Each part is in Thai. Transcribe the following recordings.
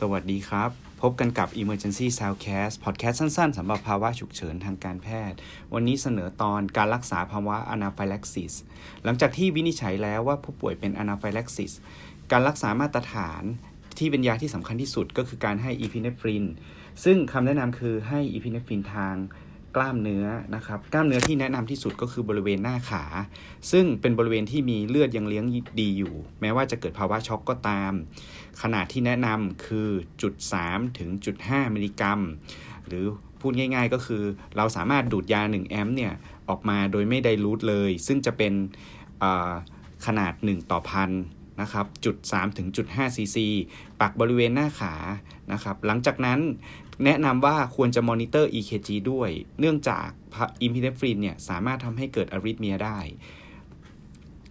สวัสดีครับ พบกันกับ Emergency Soundcast Podcast สั้นๆสำหรับภาวะฉุกเฉินทางการแพทย์ วันนี้เสนอตอนการรักษาภาวะ Anaphylaxis หลังจากที่วินิจฉัยแล้วว่าผู้ป่วยเป็น Anaphylaxis การรักษามาตรฐานที่เป็นยาที่สำคัญที่สุดก็คือการให้อีพิเนฟรินซึ่งคำแนะนำคือให้อีพิเนฟรินทาง กล้ามเนื้อนะครับ กล้ามเนื้อที่แนะนำที่สุดก็คือบริเวณหน้าขา ซึ่งเป็นบริเวณที่มีเลือดยังเลี้ยงดีอยู่ แม้ว่าจะเกิดภาวะช็อกก็ตาม ขนาดที่แนะนำคือจุด3ถึงจุด5มิลลิกรัม หรือพูดง่ายๆก็คือ เราสามารถดูดยา 1 amp เนี่ยออกมาโดยไม่ dilute เลย ซึ่งจะเป็นขนาด 1 ต่อพัน นะครับจุด3ถึงจุด5ซีซีปักบริเวณหน้าขานะครับหลังจากนั้นแนะนำว่าควรจะมอนิเตอร์ EKG ด้วย เนื่องจากอิมพิเนฟรินเนี่ยสามารถทำให้เกิด arrhythmia ได้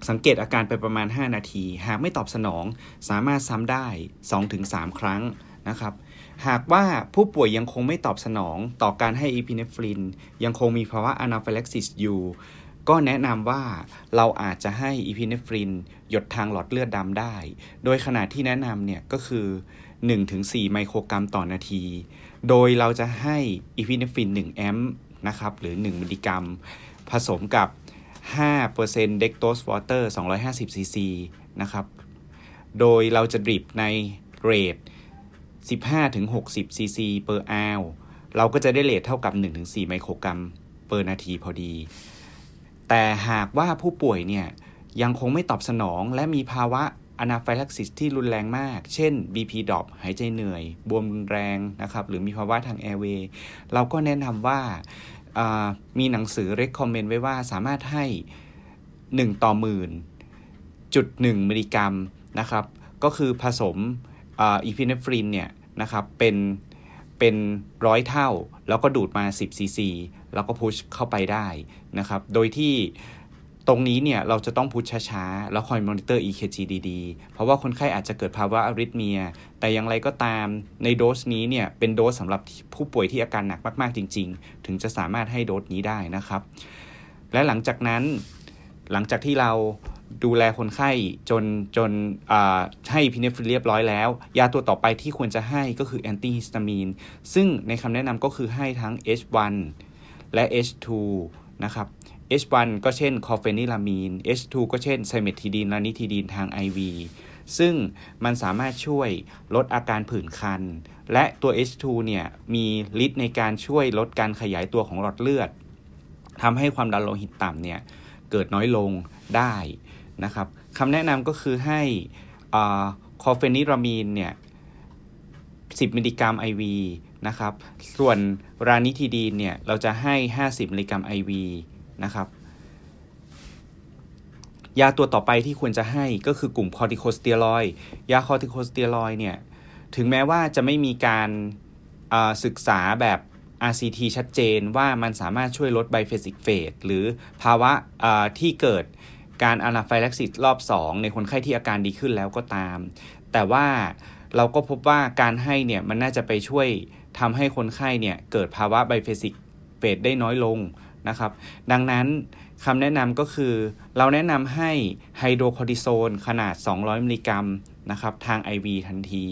สังเกตอาการไปประมาณ 5 นาที หากไม่ตอบสนองสามารถซ้ำได้ 2-3 ครั้งนะครับหากว่าผู้ป่วยยังคงไม่ตอบสนองต่อการให้อีพิเนฟริน ยังคงมีภาวะ anaphylaxis อยู่ ก็แนะนำว่าเราอาจจะให้อีพิเนฟริน หยดทางหลอดเลือดดำได้ โดยขนาดที่แนะนำเนี่ยก็คือ 1-4 ไมโครกรัมต่อนาที โดยเราจะให้อีพิเนฟริน 1 ampนะครับหรือ 1 มิลลิกรัม ผสมกับ5% d e x t o s e water 250 cc นะครับ โดยเราจะ drip ใน rate 15-60 cc per hour เราก็จะได้ rate เท่ากับ 1-4 ไมโครกรัม per นาทีพอดี แต่หากว่าผู้ป่วยเนี่ยยังคงไม่ตอบสนองและมีภาวะ anaphylaxis ที่รุนแรงมาก เช่น BP ดรอปหายใจเหนื่อย บวมรุนแรงนะครับ หรือมีภาวะทาง airway เราก็แนะนำว่ามีหนังสือ recommend ไว้ว่าสามารถให้ 1 ต่อหมื่นจุด1มิลลิกรัมนะครับ ก็คือผสมอีพิเนฟรินเนี่ยนะครับ เป็น เป็นร้อยเท่า แล้วก็ดูดมา 10ซีซีแล้วก็ push เข้าไปได้นะครับ โดยที่ตรงนี้เนี่ยเราจะต้อง push ช้าๆ แล้วคอยมอนิเตอร์ EKG ดีๆ เพราะว่าคนไข้อาจจะเกิดภาวะอะริทเมีย แต่อย่างไรก็ตามในโดสนี้เนี่ยเป็นโดสสำหรับผู้ป่วยที่อาการหนักมากๆจริง ๆ ถึงจะสามารถให้โดสนี้ได้นะครับ และหลังจากนั้นหลังจากที่เรา ดูแลคนไข้จนจนให้พินเนฟริเรียบร้อยแล้ว ยาตัวต่อไปที่ควรจะให้ก็คือแอนติฮิสตามีนซึ่งในคำแนะนำก็คือให้ทั้ง H1 และ H2 นะครับ H1 ก็เช่น chlorpheniramine H2 ก็เช่น cimetidine ranitidine ทาง IV ซึ่งมันสามารถช่วยลดอาการผื่นคัน และตัว H2 เนี่ยมีฤทธิ์ในการช่วยลดการขยายตัวของหลอดเลือดทำให้ความดันโลหิตต่ำเนี่ยเกิดน้อยลงได้ นะครับคำแนะนำก็คือให้ chlorpheniramine เนี่ย10 มิลลิกรัม IV นะครับ ส่วน ranitidine เนี่ย เราจะให้ 50 มิลลิกรัม IV นะครับ ยาตัวต่อไปที่ควรจะให้ก็คือกลุ่ม corticosteroid ยา corticosteroid เนี่ย ถึงแม้ว่าจะไม่มีการศึกษาแบบ RCT ชัดเจนว่ามันสามารถช่วยลด biphasic phase หรือภาวะที่เกิด การ anaphylaxis รอบ 2 ในคนไข้ที่อาการดีขึ้นแล้วก็ตาม แต่ว่าเราก็พบว่าการให้เนี่ยมันน่าจะไปช่วยทำให้คนไข้เนี่ยเกิดภาวะ biphasic phase ได้น้อยลงนะครับดังนั้นคำแนะนำก็คือเราแนะนำให้ไฮโดรคอร์ติโซนขนาด 200 มิลลิกรัมนะครับทาง IV ทันที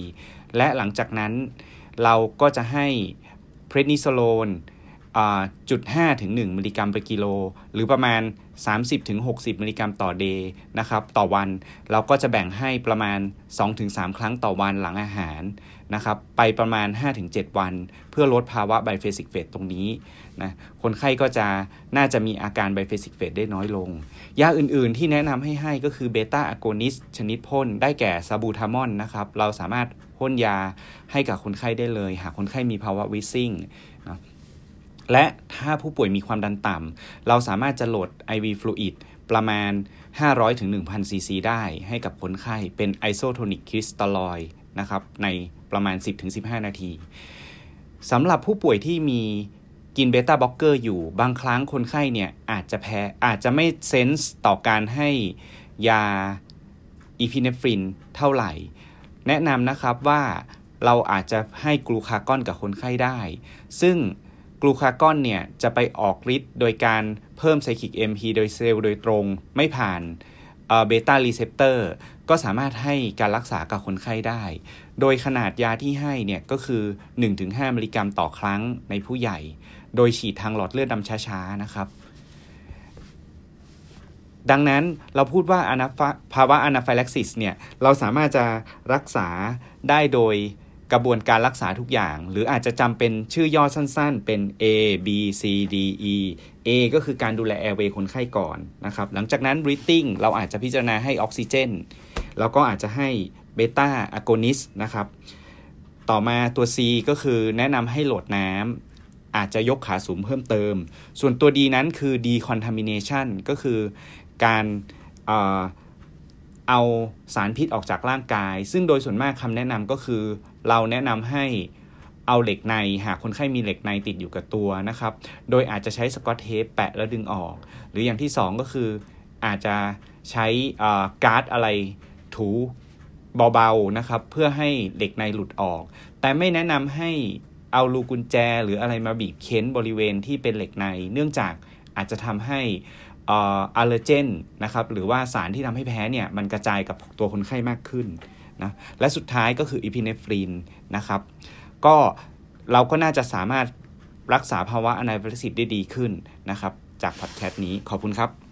และหลังจากนั้นเราก็จะให้ prednisolone จุด5ถึง1มิลลิกรัมต่อกิโล หรือประมาณ 30ถึง60 มิลลิกรัมต่อ dayนะครับต่อวันเราก็จะแบ่งให้ประมาณ 2-3 ครั้งต่อวันหลังอาหารนะครับไปประมาณ 5-7 วัน เพื่อลดภาวะ biphasic phase ตรงนี้นะคนไข้ก็จะน่าจะมีอาการ biphasic phase ได้น้อยลง ยาอื่นๆที่แนะนำให้ให้ก็คือ beta agonist ชนิดพ่นได้แก่ salbutamol นะครับเราสามารถพ่นยาให้กับคนไข้ได้เลย หากคนไข้มีภาวะ wheezing นะ และถ้าผู้ป่วยมีความดันต่ำเราสามารถจะ load IV fluid ประมาณ 500ถึง1,000ซีซีได้ให้กับคนไข้เป็น isotonic crystalloid นะครับในประมาณ 10-15 นาทีสำหรับผู้ป่วยที่มีกิน beta blocker อยู่บางครั้งคนไข้เนี่ยอาจจะแพ้อาจจะไม่ sense ต่อการให้ยาอีพิเนฟรินเท่าไหร่ แนะนำนะครับว่าเราอาจจะให้ glucagon กับคนไข้ได้ ซึ่ง glucagon เนี่ยจะไปออกฤทธิ์โดยการเพิ่มไซคลิก MP โดยเซลล์โดยตรงไม่ผ่าน beta receptor ก็สามารถให้การรักษากับคนไข้ได้ โดยขนาดยาที่ให้เนี่ยก็คือ 1-5 มิลลิกรัมต่อครั้งในผู้ใหญ่ โดยฉีดทางหลอดเลือดดำช้าๆนะครับ ดังนั้นเราพูดว่าอนาภาวะ anaphylaxis เนี่ยเราสามารถจะรักษาได้โดย กระบวนการรักษาทุกอย่าง หรืออาจจะจำเป็นชื่อย่อสั้นๆ เป็น A B C D E A ก็คือการดูแลแอร์เวย์คนไข้ก่อนนะครับ หลังจากนั้น breathing เราอาจจะพิจารณาให้ออกซิเจน แล้วก็อาจจะให้เบต้าอะโกนิสนะครับ ต่อมาตัว C ก็คือแนะนำให้โหลดน้ำอาจจะยกขาสูงเพิ่มเติม ส่วนตัว D นั้นคือ decontamination ก็คือการ เอาสารพิษออกจากร่างกาย ซึ่งโดยส่วนมากคำแนะนำก็คือ เราแนะนำให้เอาเหล็กในหากคนไข้มีเหล็กในติดอยู่กับตัวนะครับ โดยอาจจะใช้สกอตเทปแปะแล้วดึงออก หรืออย่างที่ 2 ก็คืออาจจะใช้การ์ดอะไรถูเบาๆนะครับเพื่อให้เหล็กในหลุดออก แต่ไม่แนะนำให้เอาลูกุญแจหรืออะไรมาบีบเค้นบริเวณที่เป็นเหล็กใน เนื่องจากอาจจะทำให้ allergen นะครับหรือว่าสารที่ทำให้แพ้เนี่ยมันกระจายกับตัวคนไข้มากขึ้นนะและสุดท้ายก็คืออีพิเนฟรีนนะครับก็เราก็น่าจะสามารถรักษาภาวะ anaphylaxis ได้ดีขึ้นนะครับจากพอดแคสต์นี้ขอบคุณครับ